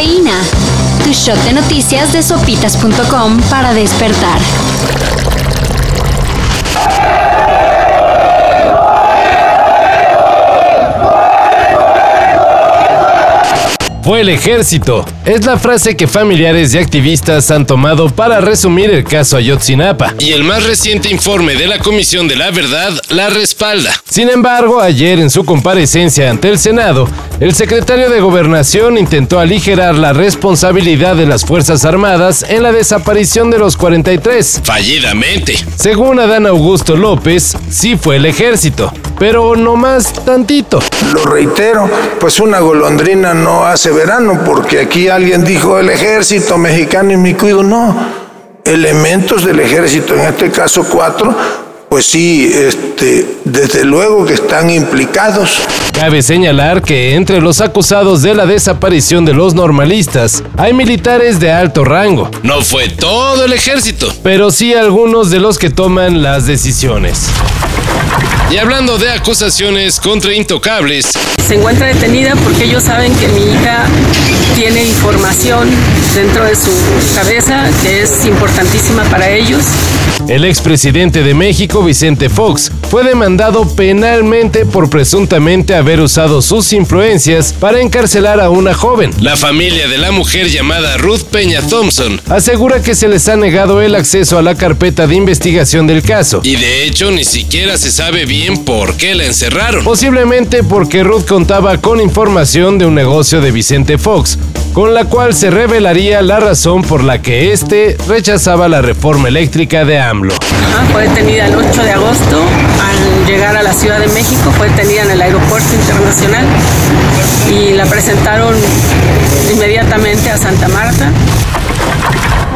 Cafeína. Tu shot de noticias de sopitas.com para despertar. Fue el ejército. Es la frase que familiares y activistas han tomado para resumir el caso Ayotzinapa. Y el más reciente informe de la Comisión de la Verdad la respalda. Sin embargo, ayer en su comparecencia ante el Senado, el secretario de Gobernación intentó aligerar la responsabilidad de las Fuerzas Armadas en la desaparición de los 43. Fallidamente. Según Adán Augusto López, sí fue el ejército, pero no más tantito. Lo reitero, pues una golondrina no hace verano, porque aquí alguien dijo el ejército mexicano y me cuido. No, elementos del ejército, en este caso cuatro, pues sí, este, desde luego que están implicados. Cabe señalar que entre los acusados de la desaparición de los normalistas hay militares de alto rango. No fue todo el ejército, pero sí algunos de los que toman las decisiones. Y hablando de acusaciones contra intocables, se encuentra detenida porque ellos saben que mi hija tiene información dentro de su cabeza que es importantísima para ellos. El expresidente de México, Vicente Fox, fue demandado penalmente por presuntamente haber usado sus influencias para encarcelar a una joven. La familia de la mujer llamada Ruth Peña Thompson asegura que se les ha negado el acceso a la carpeta de investigación del caso. Y de hecho ni siquiera se sabe bien por qué la encerraron. Posiblemente porque Ruth contaba con información de un negocio de Vicente Fox, con la cual se revelaría la razón por la que éste rechazaba la reforma eléctrica de AMLO. fue detenida el 8 de agosto al llegar a la Ciudad de México, fue detenida en el aeropuerto internacional y la presentaron inmediatamente a Santa Marta.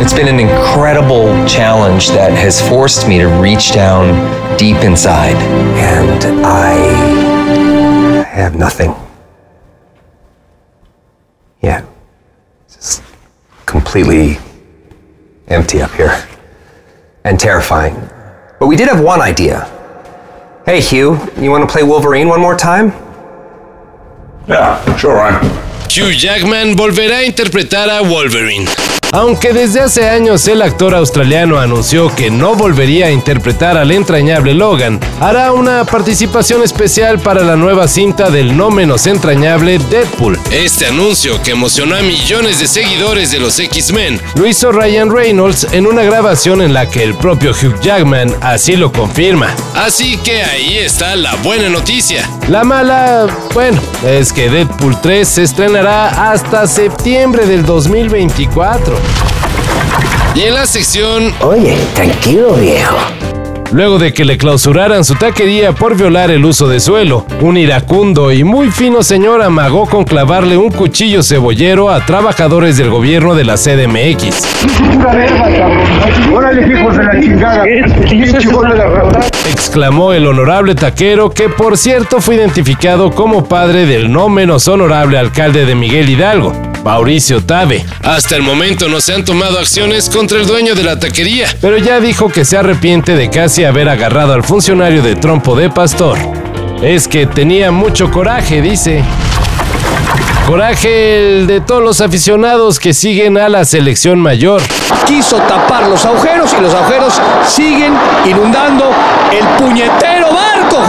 It's been an incredible challenge that has forced me to reach down deep inside. And I have nothing. Yeah. Completely empty up here. And terrifying. But we did have one idea. Hey, Hugh, you want to play Wolverine one more time? Yeah, sure, Ryan. Hugh Jackman volverá a interpretar a Wolverine. Aunque desde hace años el actor australiano anunció que no volvería a interpretar al entrañable Logan, hará una participación especial para la nueva cinta del no menos entrañable Deadpool. Este anuncio, que emocionó a millones de seguidores de los X-Men, lo hizo Ryan Reynolds en una grabación en la que el propio Hugh Jackman así lo confirma. Así que ahí está la buena noticia. La mala, bueno, es que Deadpool 3 se hasta septiembre del 2024. Y en la sección... Oye, tranquilo viejo. Luego de que le clausuraran su taquería por violar el uso de suelo, un iracundo y muy fino señor amagó con clavarle un cuchillo cebollero a trabajadores del gobierno de la CDMX. Exclamó el honorable taquero que por cierto fue identificado como padre del no menos honorable alcalde de Miguel Hidalgo, Mauricio Tabe. Hasta el momento no se han tomado acciones contra el dueño de la taquería, pero ya dijo que se arrepiente de casi haber agarrado al funcionario de trompo de pastor. Es que tenía mucho coraje, dice. Coraje el de todos los aficionados que siguen a la selección mayor. Quiso tapar los agujeros y los agujeros siguen inundando el puñetero barco,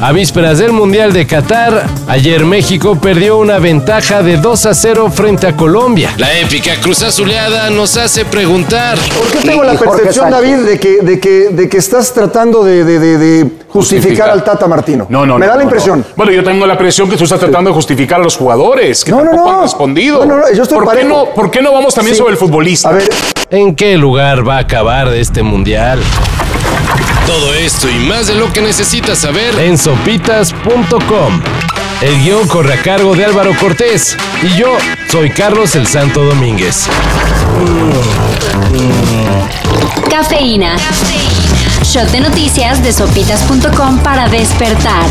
A vísperas del Mundial de Qatar, ayer México perdió una ventaja de 2 a 0 frente a Colombia. La épica cruz azuleada nos hace preguntar. ¿Por qué tengo la percepción, David, de que, de que, de que estás tratando de, de, de, de justificar, al Tata Martino? No, no, Me no, da la impresión. no. Bueno, yo tengo la impresión que tú estás tratando de justificar a los jugadores que No, no, tampoco no. han respondido. No, no, no, yo estoy ¿Por, qué no, ¿Por qué no vamos también Sí. sobre el futbolista? A ver, ¿En qué lugar va a acabar este mundial? Todo esto y más de lo que necesitas saber en sopitas.com. El guion corre a cargo de Álvaro Cortés y yo soy Carlos el Santo Domínguez. Cafeína. Shot de noticias de sopitas.com para despertar.